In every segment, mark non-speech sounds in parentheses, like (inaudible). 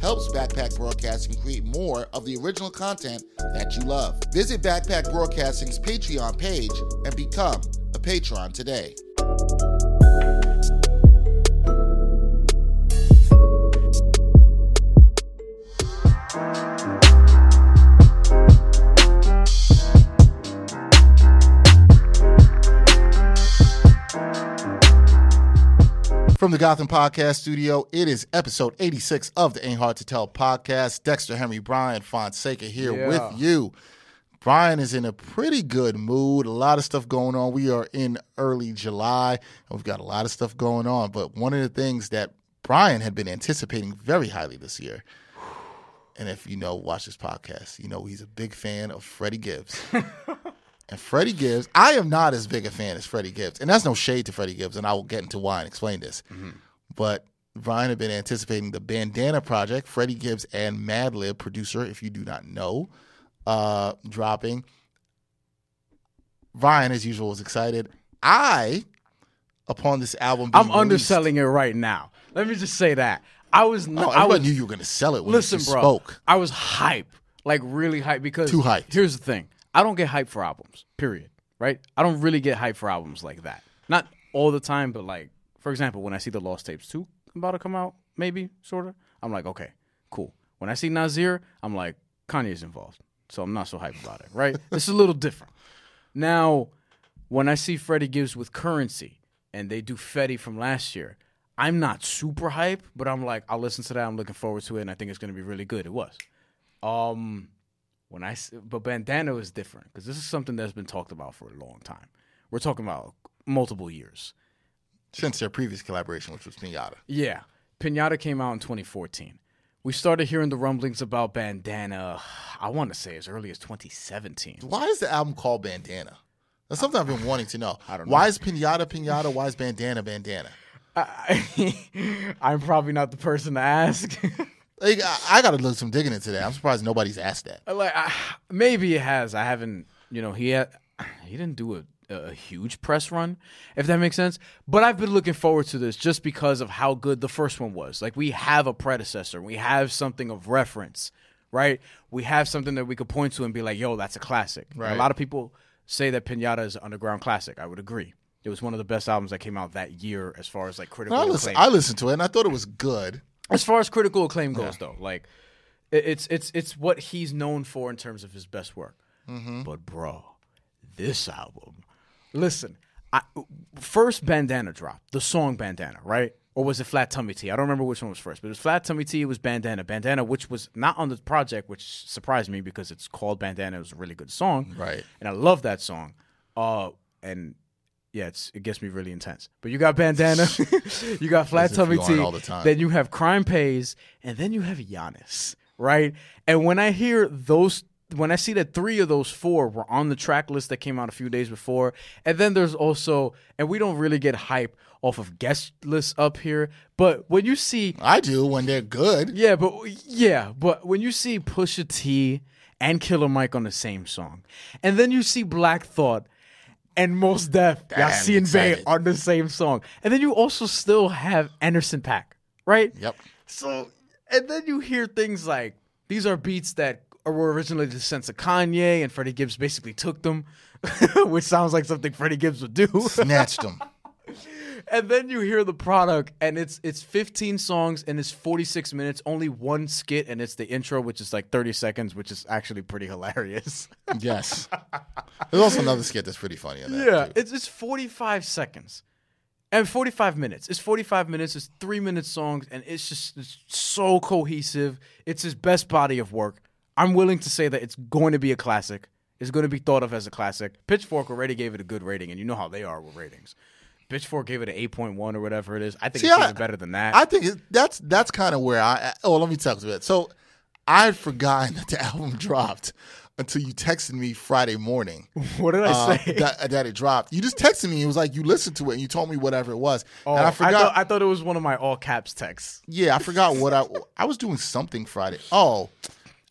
helps Backpack Broadcasting create more of the original content that you love. Visit Backpack Broadcasting's Patreon page and become a patron today. From the Gotham Podcast Studio, it is episode 86 of the Ain't Hard to Tell podcast. Dexter Henry Brian Fonseca here Yeah. with you. Brian is in a pretty good mood. A lot of stuff going on. We are in early July, and we've got a lot of stuff going on. But one of the things that Brian had been anticipating very highly this year, and if you know, watch this podcast, you know he's a big fan of Freddie Gibbs. (laughs) And Freddie Gibbs, I am not as big a fan as Freddie Gibbs. And that's no shade to Freddie Gibbs, and I will get into why and explain this. But Brian had been anticipating the Bandana Project, Freddie Gibbs and Madlib, producer, if you do not know, uh, dropping. Ryan, as usual, was excited. I, upon this album, being I'm released- underselling it right now. Let me just say that. I was No, not. I was, knew you were going to sell it when listen, you bro. spoke. I was hype, like really hype because Too hype. Here's the thing: I don't get hype for albums. Period. Right? I don't really get hype for albums like that. Not all the time, but like, for example, when I see the Lost Tapes two about to come out, maybe sort of, I'm like, okay, cool. When I see Nasir, I'm like, Kanye's involved, so I'm not so hyped about it. Right? this is a little different. Now, when I see Freddie Gibbs with Currency and they do Fetti from last year, I'm not super hype, but I'm like, I'll listen to that. I'm looking forward to it, and I think it's going to be really good. It was. Um, when I but Bandana is different because this is something that's been talked about for a long time. We're talking about multiple years. Since their previous collaboration, which was Pinata. Yeah, Pinata came out in 2014. We started hearing the rumblings about Bandana. I want to say as early as 2017. Why is the album called Bandana? That's something I've been wanting to know. I don't know. Why is Pinata Pinata? Why is Bandana Bandana? (laughs) I, (laughs) I'm probably not the person to ask. (laughs) Like, I, I got to do some digging into that. I'm surprised nobody's asked that. Uh, like I, maybe it has. I haven't. You know, he had, he didn't do a, a huge press run, if that makes sense. But I've been looking forward to this just because of how good the first one was. Like we have a predecessor. We have something of reference, right? We have something that we could point to and be like, "Yo, that's a classic." And Right. A lot of people say that Pinata is an underground classic. I would agree. It was one of the best albums that came out that year, as far as like critical I, listen. I listened to it and I thought it was good. As far as critical acclaim goes, though, like it- it's it's it's what he's known for in terms of his best work. But bro, this album, listen, I, first Bandana dropped the song Bandana, right? Or was it Flat Tummy Tea? I don't remember which one was first, but it was Flat Tummy Tea. It was Bandana, Bandana, which was not on the project, which surprised me because it's called Bandana. It was a really good song, Right. And I love that song. Uh, and yeah, it's, it gets me really intense. But you got Bandana, (laughs) (laughs) you got Flat Tummy Tea, the then you have Crime Pays, and then you have Giannis, right? And when I hear those, when I see that three of those four were on the track list that came out a few days before, and then there's also, and we don't really get hype off of guest lists up here, but when you see I do when they're good. yeah, but yeah, but when you see Pusha T and Killer Mike on the same song, and then you see Black Thought and Mos Def, Yasin Bey on the same song, and then you also still have Anderson Paak, right? Yep. So, and then you hear things like these are beats that were originally the sense of Kanye, and Freddie Gibbs basically took them (laughs) which sounds like something Freddie Gibbs would do. Snatched them. (laughs) and then you hear the product, and it's it's 15 songs and it's 46 minutes, only one skit, and it's the intro, which is like 30 seconds, which is actually pretty hilarious. (laughs) Yes. There's also another skit that's pretty funny. In that yeah, too. it's it's 45 seconds. And 45 minutes. It's 45 minutes. It's three minute songs, and it's just it's so cohesive. It's his best body of work. I'm willing to say that it's going to be a classic. It's going to be thought of as a classic. Pitchfork already gave it a good rating, and you know how they are with ratings. Pitchfork gave it an 8.1 or whatever it is. I think See, it's I- even better than that. I think it, that's that's kind of where I. Oh, let me talk a bit. So I had forgotten (laughs) that the album dropped until you texted me Friday morning. (laughs) what did I uh, say? (laughs) that, that it dropped. You just texted me. It was like you listened to it and you told me whatever it was. oh, and I forgot. thought, I thought it was one of my all caps texts. yeah, I forgot what I. I was doing something Friday. Oh,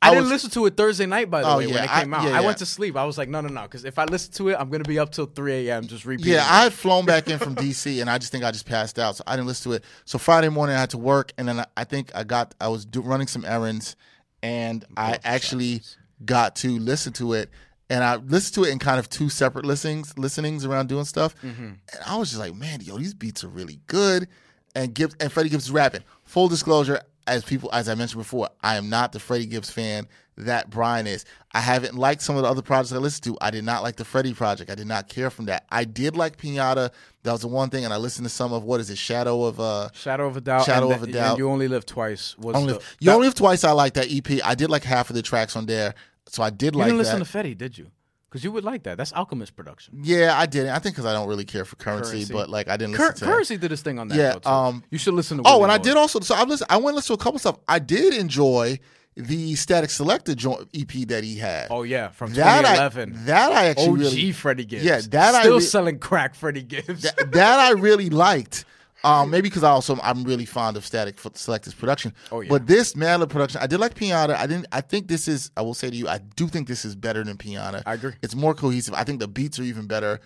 I, didn't was- listen to it Thursday night, by the Oh, way, when yeah, it I- came out. yeah, I yeah. went to sleep. I was like, no, no, no, because if I listen to it, I'm going to be up till 3 a.m. just repeating. Yeah. I had flown back in from DC, and I just think I just passed out, so I didn't listen to it. So Friday morning, I had to work, and then I, I think I got I was do, running some errands, and I actually got to listen to it, and I listened to it in kind of two separate listenings, listenings around doing stuff, Mm-hmm. and I was just like, man, yo, these beats are really good, and Gibbs and Freddie Gibbs is rapping. Full disclosure, as people as I mentioned before, I am not the Freddie Gibbs fan that Brian is. I haven't liked some of the other projects I listened to. I did not like the Freddie project. I did not care from that. I did like Pinata. That was the one thing, and I listened to some of what is it, Shadow of uh Shadow of a Doubt. Shadow of a Doubt. And you only live twice. Was Only the, You Only Live Twice. I like that EP. I did like half of the tracks on there, so I did You like didn't that. listen to Fetti, did you? Because you would like that. That's Alchemist production. yeah, I didn't. I think because I don't really care for currency, Currency. but like I didn't Cur- listen to. Currency did his thing on that. Yeah, though, too. um, you should listen to. Oh, Willie and I did also. So I listened. I went and listened to a couple stuff. I did enjoy the Statik Selektah jo- EP that he had. Oh yeah, from that I 2011. that I actually OG really Freddie Gibbs. Yeah, that I still re- selling crack. Freddie Gibbs. that I really liked. Um, maybe because I also I'm really fond of Statik Selektah's production. Oh, yeah. But this Madlib production, I did like Pinata. I didn't. I think this is. I will say to you, I do think this is better than Pinata. I agree. It's more cohesive. I think the beats are even better.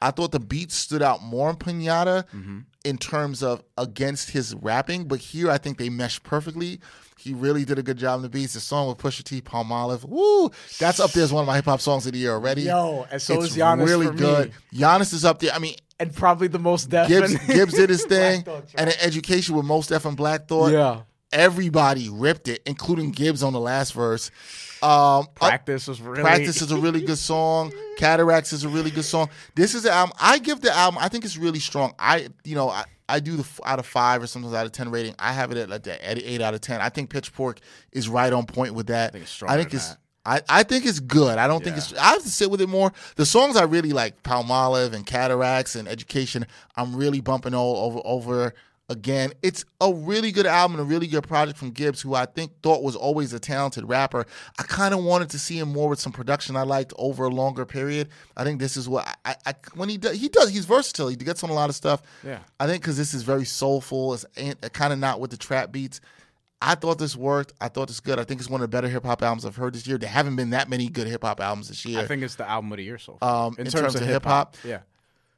I thought the beats stood out more in Pinata Mm-hmm. in terms of against his rapping, but here I think they mesh perfectly. He really did a good job in the beats. The song with Pusha T, Palmolive, woo, that's up there as one of my hip hop songs of the year already. Yo, and so it's is Giannis really for me. good. Giannis is up there. I mean, and probably the Mos Def. Gibbs, Gibbs did his (laughs) thing, Black Thought track. and an education with Mos Def and Black Thought. yeah. Everybody ripped it, including Gibbs on the last verse. Um, Practice was really. Practice is a really good song. Cataracts is a really good song. This is the album. I give the album. I think it's really strong. I, you know, I, I do the out of five or sometimes out of ten rating. I have it at like the eight out of ten. I think Pitchfork is right on point with that. I think it's stronger than it's. I, I think it's good. I don't think it's. I have to sit with it more. The songs I really like, Palmolive and Cataracts and Education. I'm really bumping all over over again. It's a really good album, and a really good project from Gibbs, who I think thought was always a talented rapper. I kind of wanted to see him more with some production I liked over a longer period. I think this is what I, I, I when he does he does he's versatile. He gets on a lot of stuff. Yeah. I think because this is very soulful. It's kind of not with the trap beats. I thought this worked. I thought this good. I think it's one of the better hip hop albums I've heard this year. There haven't been that many good hip hop albums this year. I think it's the album of the year so far. Um, in terms of hip-hop? yeah.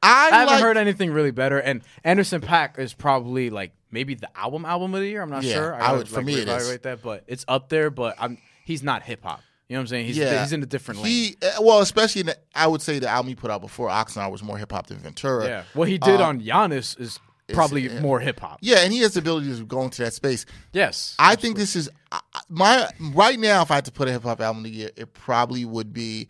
I, I haven't like- heard anything really better. And Anderson Paak is probably like maybe the album album of the year. I'm not Yeah, sure. I gotta, would- for like, me it is. that, but it's up there. But I'm he's not hip hop. You know what I'm saying? He's Yeah, he's in a different lane. He uh, well, especially in the, I would say the album he put out before Oxnard was more hip hop than Ventura. yeah. What he did Uh, on Giannis is probably yeah. more hip hop. yeah, and he has the ability to go into that space. Yes. I think this is my right now. If I had to put a hip hop album of the year, it probably would be.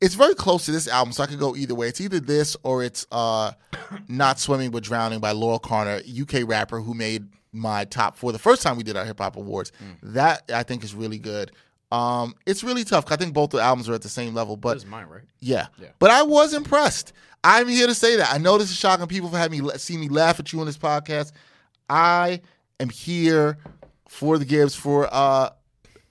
It's very close to this album, so I could go either way. It's either this or it's uh, (coughs) "Not Swimming but Drowning" by Loyle Carner, UK rapper who made my top four the first time we did our hip hop awards. That I think is really good. Um, it's really tough. I think both the albums are at the same level, but this mine, right? yeah. Yeah. But I was impressed. I'm here to say that. I know this is shocking. People have had me see me laugh at you on this podcast. I am here for the Gibbs for uh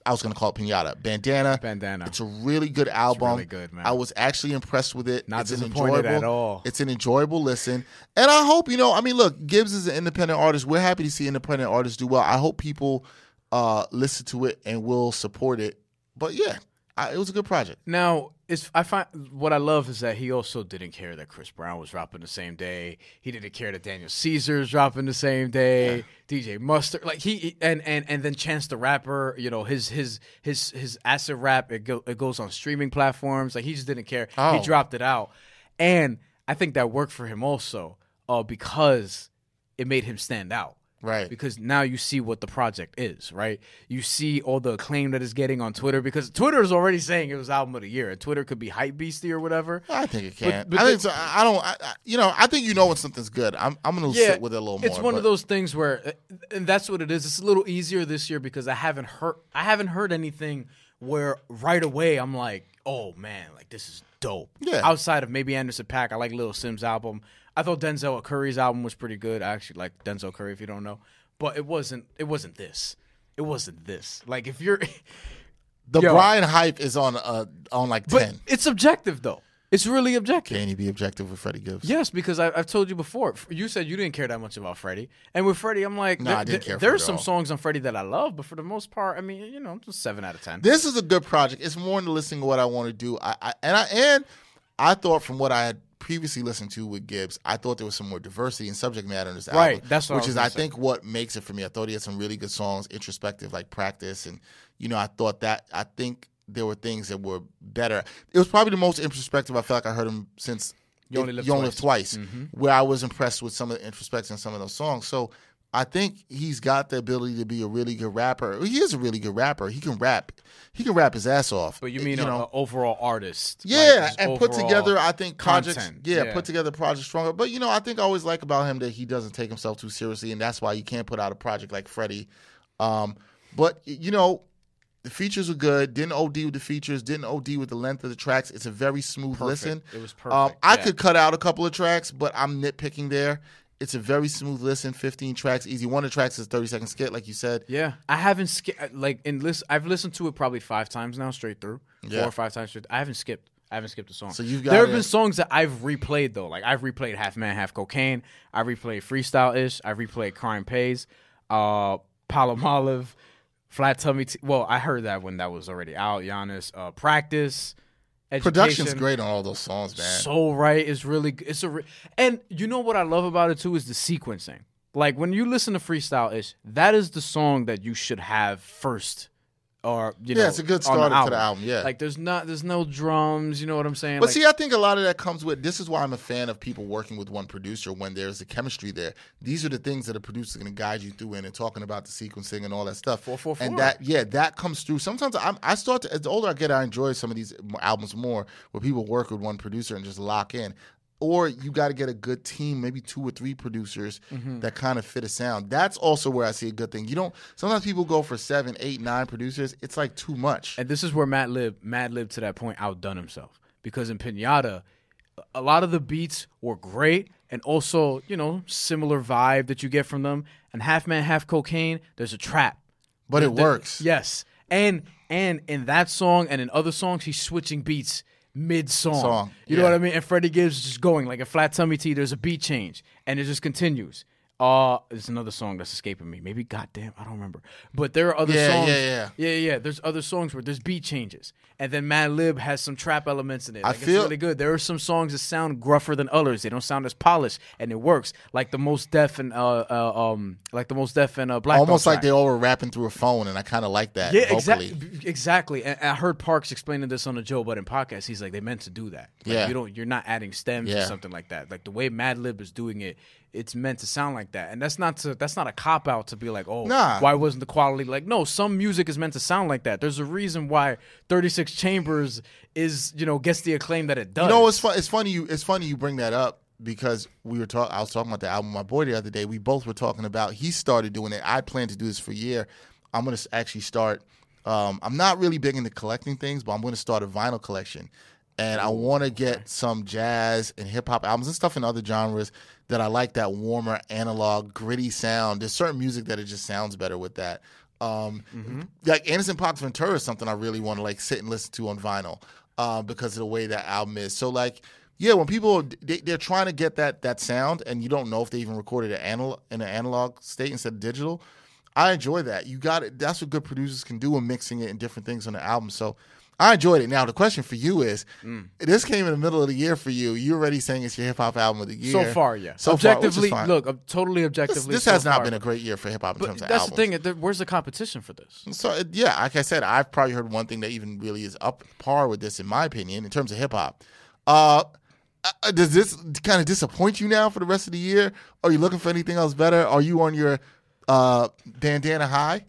I was gonna call it Pinata. Bandana. Bandana. It's a really good album. really good, man. I was actually impressed with it. Not it's disappointed at all. It's an enjoyable listen. And I hope, you know, I mean, look, Gibbs is an independent artist. We're happy to see independent artists do well. I hope people uh listen to it and we'll support it. But yeah, I, it was a good project. Now, it's I find what I love is that he also didn't care that Chris Brown was dropping the same day. He didn't care that Daniel Caesar's dropping the same day. DJ Mustard, like he and and and then Chance the Rapper, you know his his his his acid rap it, go, it goes on streaming platforms. Like he just didn't care. Oh. He dropped it out, and I think that worked for him also, uh, because it made him stand out. Right. Because now you see what the project is, right? You see all the acclaim that it's getting on Twitter because Twitter is already saying it was album of the year. And Twitter could be hype beastie or whatever. I think it can. but I think so. I don't. I, you know, I think you know when something's good. I'm. I'm gonna sit with it a little more. It's one but- of those things where, uh, and that's what it is. It's a little easier this year because I haven't heard, I haven't heard anything where right away I'm like, oh man, like this is dope. Yeah. Outside of maybe Anderson Paak, I like Lil Simz album. I thought Denzel Curry's album was pretty good. I actually like Denzel Curry if you don't know, but it wasn't. It wasn't this. It wasn't this. Like if you're, (laughs) The Yo. Brian hype is on uh on like but ten. it's objective though. It's really objective. Can he be objective with Freddie Gibbs? Yes, because I, I've told you before. You said you didn't care that much about Freddie, and with Freddie, I'm like, No, there- I didn't there- care for There's some all. songs on Freddie that I love, but for the most part, I mean, you know, just seven out of ten. This is a good project. It's more than listening to what I want to do. I, I and I and I thought from what I had previously listened to with Gibbs, I thought there was some more diversity and subject matter in this Right, album. Right, that's what I which was is I say. think what makes it for me. I thought he had some really good songs, introspective like Practice, and you know I thought that I think there were things that were better. It was probably the most introspective I felt like I heard him since You Only Live Twice. Mm-hmm. Twice, where I was impressed with some of the introspection in some of those songs. So I think he's got the ability to be a really good rapper. He is a really good rapper. He can rap. He can rap his ass off. But you mean an know, overall artist? yeah, just and put together, I think projects. content. Yeah, put together projects stronger. But you know, I think I always like about him that he doesn't take himself too seriously, and that's why you can't put out a project like Freddie. Um, but you know, the features were good. Didn't OD with the features. Didn't OD with the length of the tracks. It's a very smooth Perfect. listen. It was Um, perfect, I yeah. could cut out a couple of tracks, but I'm nitpicking there. It's a very smooth listen. 15 tracks, easy. One of the tracks is a 30 second skit, like you said. Yeah, I haven't skipped. Like in list, I've listened to it probably five times now, straight through. Yeah. Four or five times straight. I haven't skipped. I haven't skipped a song. So you've got There have gotta- been songs that I've replayed though. Like I've replayed Half Man, Half Cocaine. I replayed Freestyle Ish. I replayed Crime Pays. Uh, Palmolive, Flat Tummy. T- well, I heard that when that was already out. Giannis, uh, Practice. Production's great on all those songs, man. So right is really it's a re- and you know what I love about it too is the sequencing. Like when you listen to freestyle ish, that is the song that you should have first, or you know, Yeah, it's a good start to the album, yeah. like there's not there's no drums. You know what I'm saying? But like, see, I think a lot of that comes with this is why I'm a fan of people working with one producer when there's a chemistry there. These are the things that a producer going to guide you through in and talking about the sequencing and all that stuff. Four, four, And that, yeah, that comes through. Sometimes I'm, I start to, as the older I get, I enjoy some of these albums more where people work with one producer and just lock in. Or you got to get a good team, maybe two or three producers Mm-hmm. that kind of fit a sound. That's also where I see a good thing. You don't. Sometimes people go for seven, eight, nine producers. It's like too much. and this is where Madlib, Mad Lib to that point outdone himself because in Pinata, a lot of the beats were great and also you know similar vibe that you get from them. And Half Man, Half Cocaine, there's a trap. But it works. Yes, and and in that song and in other songs, he's switching beats mid song. You know what I mean? And Freddie Gibbs is just going like a flat tummy tea. There's a beat change, and it just continues. Uh, there's another song that's escaping me. Maybe goddamn, I don't remember. But there are other Yeah, songs. yeah, yeah. yeah, yeah. There's other songs where there's beat changes, and then Madlib has some trap elements in it. I Like, feel- it's really good. There are some songs that sound gruffer than others. They don't sound as polished, and it works. Like the Mos Def and uh, uh um like the Mos Def and uh black. Almost like they all were rapping through a phone, and I kind of like that. Yeah, vocally. exactly. Exactly. And I heard Parks explaining this on the Joe Budden podcast. He's like, they meant to do that. Like, Yeah. you don't. You're not adding stems or something like that. Like the way Madlib is doing it, it's meant to sound like that. And that's not to. That's not a cop out to be like, oh, Nah. why wasn't the quality like? No, some music is meant to sound like that. There's a reason why 36 Chambers is, you know, gets the acclaim that it does. You know, it's fun. It's funny. You it's funny you bring that up because we were talking. I was talking about the album with my boy the other day. We both were talking about. He started doing it. I planned to do this for a year. I'm gonna actually start. Um, I'm not really big into collecting things, but I'm gonna start a vinyl collection, and I want to get some jazz and hip hop albums and stuff in other genres that I like. That warmer, analog, gritty sound. There's certain music that it just sounds better with that. Um, Like Anderson Paak's Ventura is something I really want to like sit and listen to on vinyl uh, because of the way that album is. So like, yeah, when people they, they're trying to get that that sound, and you don't know if they even recorded it anal- in an analog state instead of digital. I enjoy that. You got it. That's what good producers can do in mixing it and different things on the album. So I enjoyed it. Now the question for you is, Mm. this came in the middle of the year for you. You're already saying it's your hip hop album of the year. So far, yeah. So far, objectively, fine. look, uh, totally objectively. this, this so has not far. been a great year for hip hop in terms of albums. that's albums. the thing. Where's the competition for this? So yeah, like I said, I've probably heard one thing that even really is up par with this, in my opinion, in terms of hip hop. Uh, uh, does this kind of disappoint you now for the rest of the year? Are you looking for anything else better? Are you on your uh, bandana high?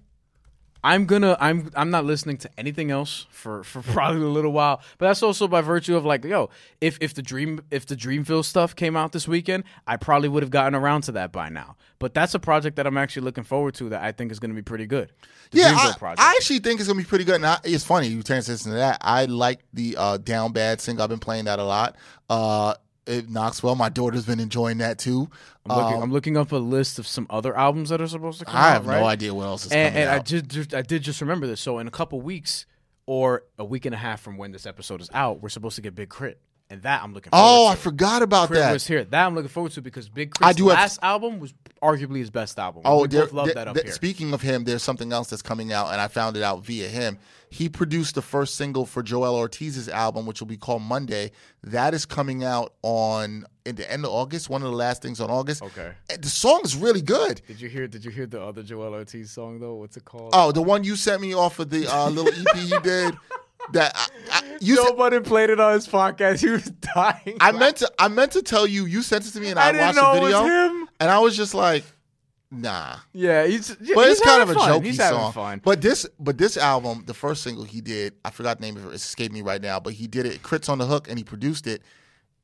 I'm gonna. I'm. I'm not listening to anything else for for (laughs) probably a little while. But that's also by virtue of like, yo, if if the dream if the Dreamville stuff came out this weekend, I probably would have gotten around to that by now. But that's a project that I'm actually looking forward to. That I think is going to be pretty good. The Yeah, I. I actually think it's gonna be pretty good. And I, it's funny you transition to that. I like the uh, Down Bad single. I've been playing that a lot. Uh, it, knocks well. my daughter's been enjoying that too. I'm looking, Um, I'm looking up a list of some other albums that are supposed to come out. I out. have right? no idea what else is and, coming and I out. just, just I did just remember this. So in a couple weeks or a week and a half from when this episode is out, we're supposed to get Big K.R.I.T., and that I'm looking. forward to. oh, to. I forgot about that. was here. That I'm looking forward to because Big I K.R.I.T.'s do have- last album was arguably his best album. Oh, we there, both love there- that up there- here. speaking of him, there's something else that's coming out, and I found it out via him. He produced the first single for Joell Ortiz's album, which will be called Monday. That is coming out on in the end of August. One of the last things on August. Okay. And the song is really good. Did you hear? Did you hear the other Joel Ortiz song though? What's it called? Oh, the one you sent me off of the uh, little EP you (laughs) did. That I, I, you said, Nobody played it on his podcast. He was dying. I meant to. I meant to tell you. You sent it to me, and I, I watched the video, and I was just like, Nah. Yeah, he's. But he's it's kind of having a fun. jokey He's song. fun. But this, but this album, the first single he did, I forgot the name of it. It escaped me right now. But he did it. K.R.I.T.'s on the hook, and he produced it.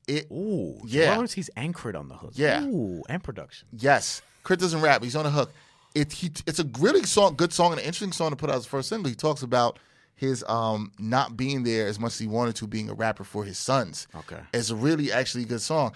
It Ooh, Yeah. Ortiz anchored on the hook. Yeah. Ooh, and production. yes, K.R.I.T. doesn't rap. He's on the hook. It he, it's a really song, good song, and an interesting song to put out as first single. He talks about his um not being there as much as he wanted to, being a rapper for his sons. Okay. It's a really actually good song.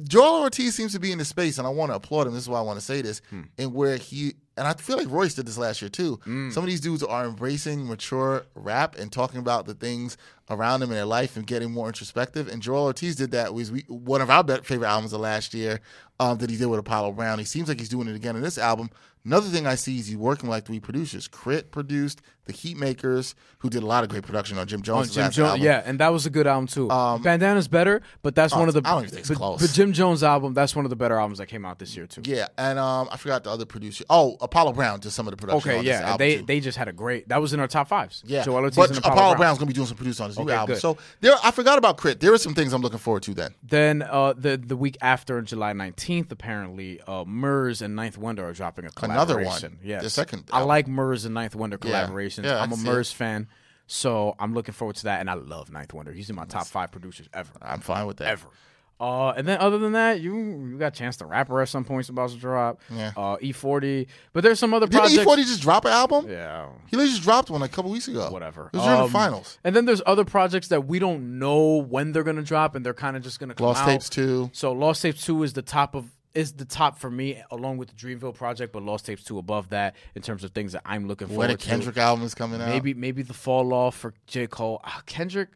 Joell Ortiz seems to be in the space, and I want to applaud him. This is why I want to say this, Hmm. and where he and I feel like Royce did this last year too. Mm. Some of these dudes are embracing mature rap and talking about the things around him in their life and getting more introspective. And Joell Ortiz did that. Was we, one of our favorite albums of last year um, that he did with Apollo Brown. He seems like he's doing it again in this album. Another thing I see is he's working with like three producers. K.R.I.T. produced the Heatmakerz, who did a lot of great production on Jim Oh, Jones' Jim last Jones, album. yeah, and that was a good album too. Bandana's better, but that's one of the. I don't even think it's but, close. But Jim Jones' album, that's one of the better albums that came out this year too. Yeah, and um, I forgot the other producer. Oh, Apollo Brown did some of the production. Okay, on yeah, this album they too. they just had a great. That was in our top fives. yeah. Joell Ortiz but and Apollo, Apollo, Brown. Brown's gonna be doing some producing on his new Okay, album. good. So there, I forgot about Crit. There are some things I'm looking forward to. Then Then uh, the the week after, on July nineteenth, apparently, uh, Murs and Ninth Wonder are dropping a Another one. collaboration. Yes, The second I like Murs and Ninth Wonder collaborations. Yeah, I I'm a Murs fan, so I'm looking forward to that. And I love Ninth Wonder. He's in my top five producers ever, I'm fine with that. ever. Uh, and then other than that, you you got Chance the Rapper at some points about to drop. Yeah. Uh, E40, but there's some other Didn't projects. E40 just drop an album? yeah. He literally just dropped one a couple weeks ago. Whatever. It was during Um, the finals. And then there's other projects that we don't know when they're gonna drop, and they're kind of just gonna come Lost out. Tapes too. So Lost Tapes Two is the top of is the top for me, along with the Dreamville project, but Lost Tapes Two above that in terms of things that I'm looking When forward a to. Kendrick album is coming out. Maybe maybe the fall off for J Cole. Ah, Kendrick.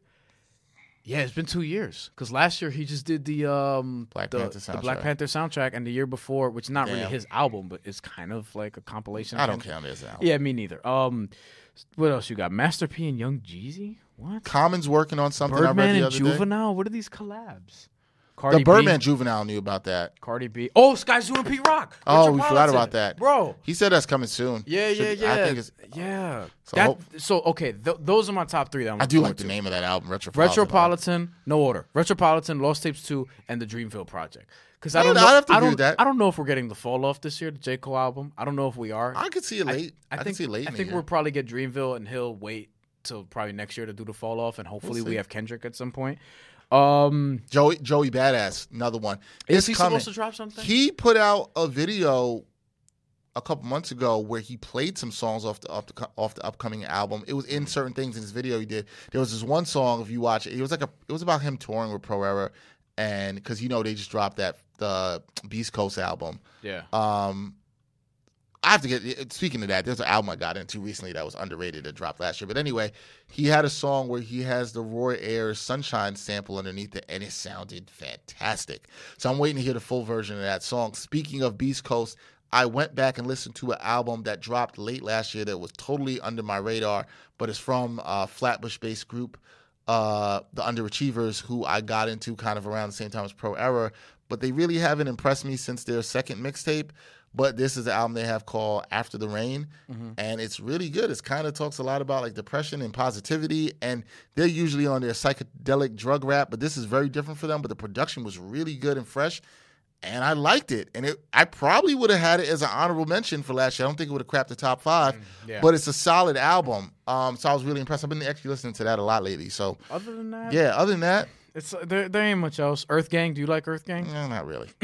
Yeah, it's been two years because last year he just did the um Black the, Panther the Black soundtrack. Panther soundtrack, and the year before, which is not really his album, but it's kind of like a compilation. I don't count it as an album. Yeah, me neither. Um, what else you got? Master P and Young Jeezy. What? Common's working on something I Birdman read the and other day. Juvenile. What are these collabs? Cardi The Birdman B, Juvenile knew about that. Cardi B. Oh, Sky Zoo and Pete Rock. Oh, we forgot about that, bro. He said that's coming soon. Yeah, yeah, Should- yeah. I think it's. yeah. So That- hope- so okay, th- those are my top three. That I'm I do like the name of that album, to. Retropolitan. Retropolitan, no order. Retropolitan, Lost Tapes Two, and the Dreamville Project. Because I Yeah, don't know. Have to I don't. with that. I don't know if we're getting the fall off this year, the J Cole album. I don't know if we are. I could see it late. I, I can think see it late. I think we'll probably get Dreamville, and he'll wait till probably next year to do the fall off, and hopefully we see. have Kendrick at some point. Um, Joey Joey Badass, another one. is It's he coming. supposed to drop something? He put out a video a couple months ago where he played some songs off the off the, off the upcoming album. It was in certain things in this video he did. There was this one song if you watch it, it was like a it was about him touring with Pro Era and cuz you know they just dropped that the Beast Coast album. yeah. Um I have to get speaking of that, there's an album I got into recently that was underrated that dropped last year. But anyway, he had a song where he has the Roy Ayers Sunshine sample underneath it, and it sounded fantastic. So I'm waiting to hear the full version of that song. Speaking of Beast Coast, I went back and listened to an album that dropped late last year that was totally under my radar, but it's from a Flatbush-based group, uh, the Underachievers, who I got into kind of around the same time as Pro Era. But they really haven't impressed me since their second mixtape. But this is the album they have called After the Rain, and it's really good. It kind of talks a lot about like depression and positivity, and they're usually on their psychedelic drug rap, but this is very different for them. But the production was really good and fresh, and I liked it. And it, I probably would have had it as an honorable mention for last year. I don't think it would have crapped the top five, yeah. but it's a solid album. Um, so I was really impressed. I've been actually listening to that a lot lately. So Other than that, yeah, other than that, it's there. There ain't much else. Earth Gang. Do you like Earth Gang? No, not really. (laughs)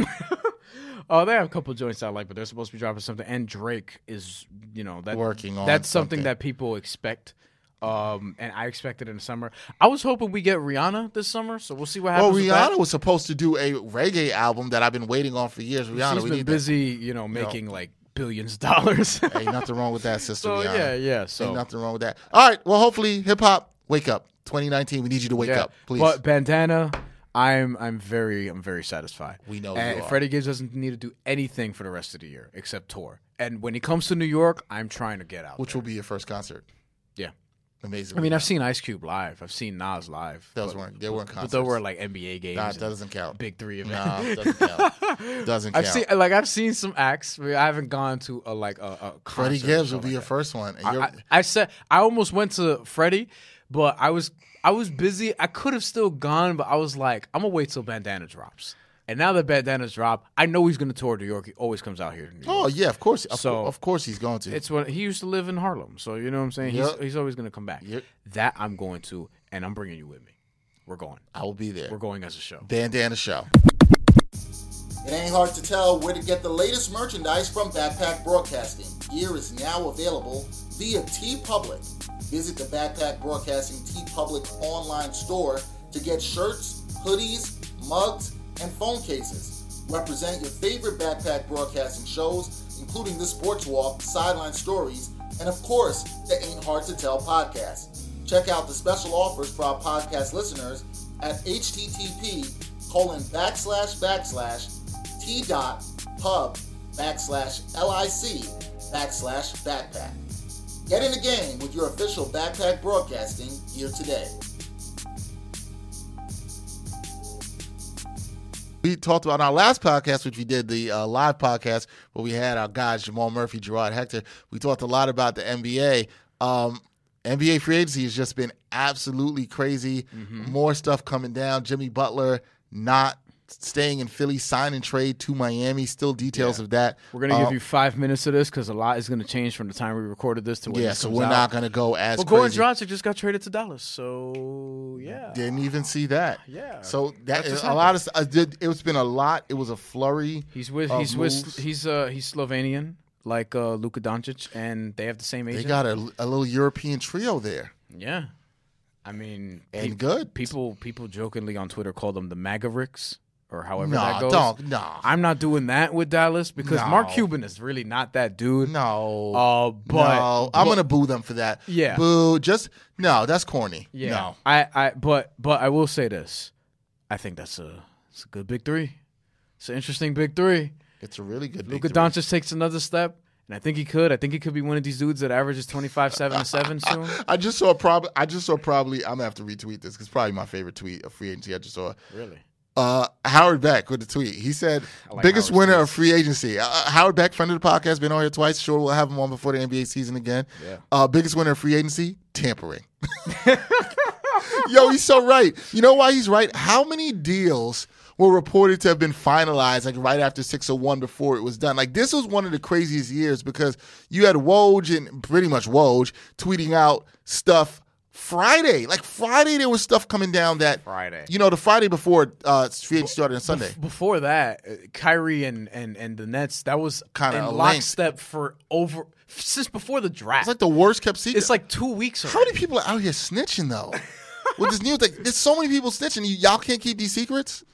Oh, they have a couple joints I like, but they're supposed to be dropping something. And Drake is, you know, that Working on that's something, something. that people expect. Um, and I expected in the summer. I was hoping we get Rihanna this summer, so we'll see what Well, happens. that. Rihanna was supposed to do a reggae album that I've been waiting on for years. Rihanna, She's we been busy, you know, making like billions of dollars. That. (laughs) Ain't nothing wrong with that, (laughs) sister. so Rihanna. yeah, yeah. Ain't So nothing wrong with that. All right. Well, hopefully, hip hop, wake up. 2019, we need you to wake yeah. up, please. But bandana, I'm I'm very I'm very satisfied. We know and you are. Freddie Gibbs doesn't need to do anything for the rest of the year except tour. And when he comes to New York, I'm trying to get out. Which there. will be your first concert? yeah. Amazing. I mean, I've seen Ice Cube live. I've seen Nas live. those but, weren't they weren't but concerts. they were like NBA games. Nah, that doesn't count. Big three events. Nah, doesn't count. (laughs) doesn't count. I've seen like I've seen some acts. I, mean, I haven't gone to a like a, a Freddie Gibbs will something be your like first one. That. I, I, I said I almost went to Freddie, but I was I was busy. I could have still gone, but I was like, I'm gonna wait till Bandana drops. And now that Bandana's dropped, I know he's gonna tour New York. He always comes out here. To New oh, York. oh yeah, of course. Of, So- of course he's going to. It's what he used to live in Harlem, so you know what I'm saying. Yep. He's he's always gonna come back. Yep. That I'm going to, and I'm bringing you with me. We're going. I will be there. We're going as a show. Bandana Show. It ain't hard to tell where to get the latest merchandise from Backpack Broadcasting. Gear is now available via TeePublic. Visit the Backpack Broadcasting TeePublic online store to get shirts, hoodies, mugs, and phone cases. Represent your favorite Backpack Broadcasting shows, including the Sports Walk, Sideline Stories, and of course, the Ain't Hard to Tell podcast. Check out the special offers for our podcast listeners at http colon backslash backslash t dot pub backslash lic backslash backpack. Get in the game with your official Backpack Broadcasting gear today. We talked about in our last podcast, which we did the uh, live podcast, where we had our guys Jamal Murphy, Gerard Hector. We talked a lot about the NBA. Um, NBA free agency has just been absolutely crazy. More stuff coming down. Jimmy Butler not staying in Philly, sign and trade to Miami. Still details of that. We're gonna Uh, give you five minutes of this because a lot is gonna change from the time we recorded this to when Yeah, this so we're out. not going to go as Well, Goran. Dragic just got traded to Dallas, so yeah. Didn't even see that. Yeah. So that is a lot of. I did. It's been a lot. It was a flurry. He's with he's moves. with he's uh he's Slovenian like uh Luka Doncic, and they have the same age. They got a, a little European trio there. yeah. I mean, And peop- good. People people jokingly on Twitter call them the Mavericks or however No, that goes. don't. No. I'm not doing that with Dallas because Mark Cuban is really not that dude. No. Uh, but no, I'm but- gonna boo them for that. Yeah. Boo. Just no. That's corny. Yeah. No. I, I but but I will say this. I think that's a it's a good big three. It's an interesting big three. It's a really good. Luka big three. Doncic takes another step, and I think he could. I think he could be one of these dudes that averages 25, 7, and 7 (laughs) soon. I just saw probably. I just saw probably. I'm gonna have to retweet this because probably my favorite tweet of free agency. I just saw. Really? Uh, Howard Beck with the tweet. He said, like "Biggest Howard's winner of free agency." Uh, Howard Beck, friend of the podcast, been on here twice. Sure, we'll have him on before the NBA season again. Yeah. Uh, biggest winner of free agency: tampering. (laughs) Yo, he's so right. You know why he's right? How many deals were reported to have been finalized like right after 601 before it was done? Like this was one of the craziest years because you had Woj and pretty much Woj tweeting out stuff Friday. Like Friday there was stuff coming down that Friday. You know, the Friday before uh free agency started on Sunday. Before that, uh, Kyrie and, and, and the Nets, that was Kinda in lockstep for over since before the draft. It's like the worst kept secret. It's like two weeks. how many people are out here snitching though? (laughs) With this news, like there's so many people snitching. You, y'all can't keep these secrets.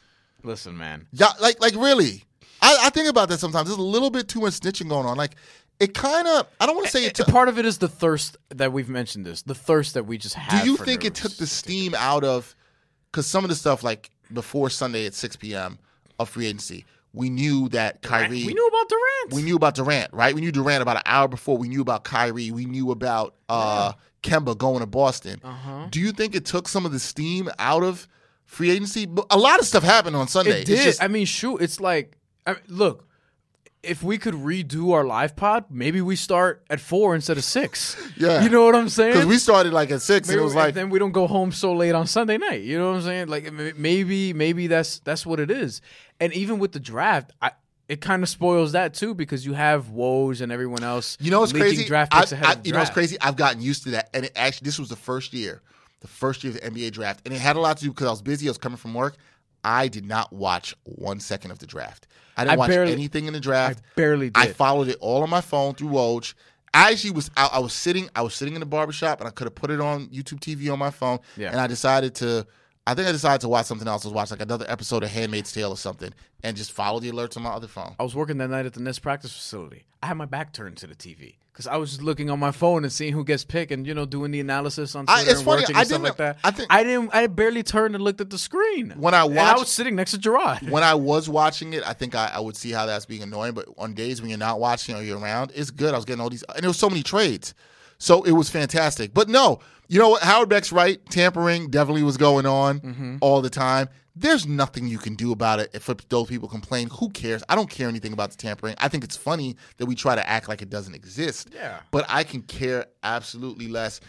Listen, man. Yeah, like like really. I, I think about that sometimes. There's a little bit too much snitching going on. Like it kind of. I don't want to say it. Took- part of it is the thirst that we've mentioned. This the thirst that we just have. do you think it took the steam out of? Because some of the stuff like before Sunday at 6 p.m. of free agency we knew that Kyrie. We knew about Durant. We knew about Durant, right? We knew Durant about an hour before. We knew about Kyrie. We knew about uh, Kemba going to Boston. Uh-huh. Do you think it took some of the steam out of free agency? A lot of stuff happened on Sunday. It did. Just, I mean, shoot, it's like, I mean, look, if we could redo our live pod, maybe we start at four instead of six. (laughs) Yeah. you know what I'm saying? because we started like at six, Maybe, and it was and like then we don't go home so late on Sunday night. You know what I'm saying? Like maybe maybe that's that's what it is. And even with the draft, I, it kind of spoils that too because you have Woj and everyone else. You know what's crazy? Draft I- picks ahead I- of you know what's crazy? I've gotten used to that, and it actually this was the first year, the first year of the NBA draft, and it had a lot to do because I was busy. I was coming from work. I did not watch one second of the draft. I didn't I watch barely- anything in the draft. I barely I followed it all on my phone through Woj. I actually was I, I was sitting I was sitting in the barbershop and I could have put it on YouTube TV on my phone. Yeah. And I decided to I think I decided to watch something else. I was watching like another episode of Handmaid's Tale or something and just follow the alerts on my other phone. I was working that night at the Nets practice facility. I had my back turned to the TV because I was just looking on my phone and seeing who gets picked and you know doing the analysis on I- Twitter it's and funny, working I and stuff like that. I think- I didn't. I barely turned and looked at the screen When I And I was sitting next to Gerard. when I was watching it, I think I, I would see how that's being annoying. But on days when you're not watching or you're around, it's good. I was getting all these, and there was so many trades, so it was fantastic. But no, you know what? Howard Beck's right. Tampering definitely was going on Mm-hmm. all the time. There's nothing you can do about it if those people complain. Who cares? I don't care anything about the tampering. I think it's funny that we try to act like it doesn't exist. Yeah. But I can care absolutely less.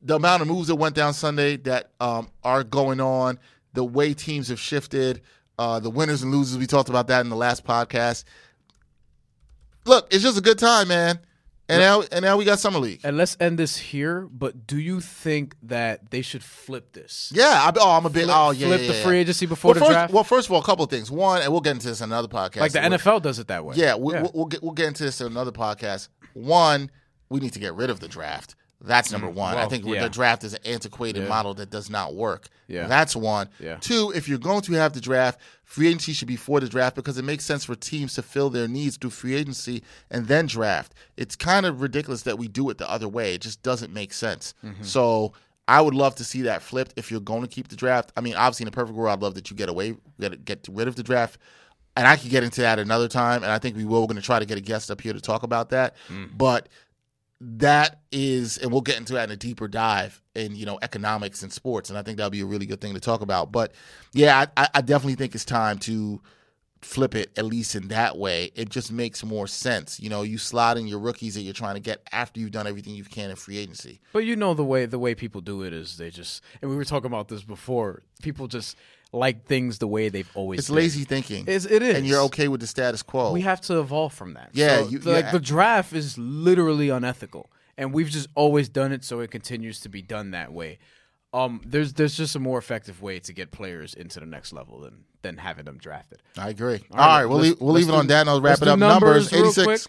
The amount of moves that went down Sunday that um, are going on, the way teams have shifted, uh, the winners and losers. We talked about that in the last podcast. Look, it's just a good time, man. And now, and now we got summer league. And let's end this here. But do you think that they should flip this? Yeah, I, oh, I'm a big. Flip, oh, yeah, flip yeah, the free agency before well, the first, draft. Well, first of all, a couple of things. One, and we'll get into this in another podcast. like the NFL does it that way. Yeah, we, We'll, we'll get we'll get into this in another podcast. One, we need to get rid of the draft. That's number one. I Mm, think yeah. the draft is an antiquated Yeah. model that does not work. Yeah. That's one. Yeah. Two, if you're going to have the draft, free agency should be for the draft because it makes sense for teams to fill their needs through free agency and then draft. It's kind of ridiculous that we do it the other way. It just doesn't make sense. Mm-hmm. So I would love to see that flipped if you're going to keep the draft. I mean, obviously, in a perfect world, I'd love that you get away, get get rid of the draft. And I could get into that another time, and I think we will. We're going to try to get a guest up here to talk about that. But that is, and we'll get into that in a deeper dive in you know economics and sports, and I think that'll be a really good thing to talk about. But yeah, I, I- definitely think it's time to flip it at least in that way. It just makes more sense. You know, you slot in your rookies that you're trying to get after you've done everything you can in free agency. But you know the way the way people do it is they just and we were talking about this before. People just like things the way they've always. It's been. lazy thinking. It's, it is, and you're okay with the status quo. We have to evolve from that. Yeah, So, you- the, like the draft is literally unethical, and we've just always done it, so it continues to be done that way. Um, there's there's just a more effective way to get players into the next level than than having them drafted. I agree. All right, we'll leave, we'll leave it on that. and I'll wrap it up. Numbers, real 86. quick.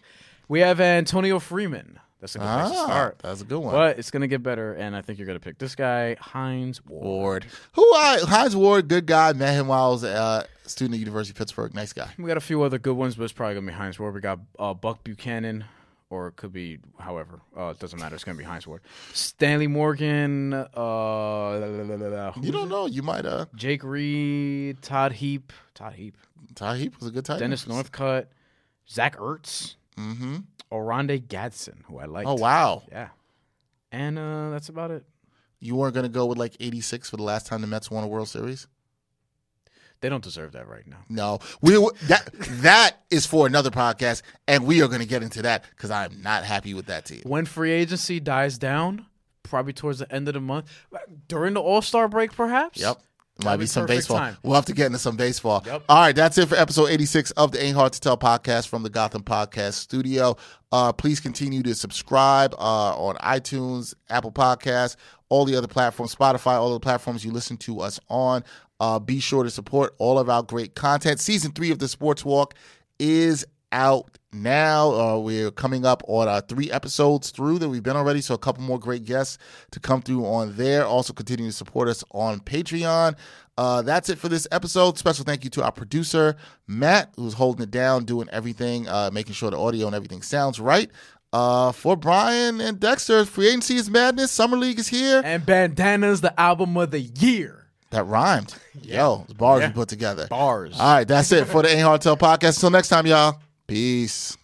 We have Antonio Freeman. That's a good place to Ah, start. that's a good one. But it's gonna get better, and I think you're gonna pick this guy, Hines Ward. Ward. Who I Hines Ward, good guy. Met him while I was a uh, student at University of Pittsburgh. Nice guy. We got a few other good ones, but it's probably gonna be Hines Ward. We got uh, Buck Buchanan, or it could be however. Uh, it doesn't matter. It's gonna be Hines Ward. Stanley Morgan. Uh, la, la, la. You don't know. You might uh Jake Reed, Todd Heap, Todd Heap, Todd Heap was a good tight Dennis. Northcutt, Zach Ertz, Mm-hmm. Oronde Gadsden, who I like. Oh wow. yeah. And uh, that's about it. You weren't gonna go with like eighty six for the last time the Mets won a World Series? They don't deserve that right now. No. We that that is for another podcast, and we are gonna get into that because I'm not happy with that team. When free agency dies down, probably towards the end of the month, during the All Star break, perhaps. Yep. Might That'd be be some baseball. time. We'll have to get into some baseball. Yep. All right, that's it for episode 86 of the Ain't Hard to Tell podcast from the Gotham Podcast Studio. Uh, please continue to subscribe uh, on iTunes, Apple Podcasts, all the other platforms, Spotify, all the platforms you listen to us on. Uh, be sure to support all of our great content. Season three of the Sports Walk is out now. Uh, we're coming up on our three episodes through that we've been already, so a couple more great guests to come through on there. Also, continue to support us on Patreon. Uh, that's it for this episode. Special thank you to our producer, Matt, who's holding it down, doing everything, uh, making sure the audio and everything sounds right. Uh, for Brian and Dexter, free agency is madness. Summer League is here. And Bandana's the album of the year. That rhymed. (laughs) Yo, bars Yeah. we put together. Bars. All right, that's it for the Ain't Hard Tell podcast. Until next time, y'all. Peace.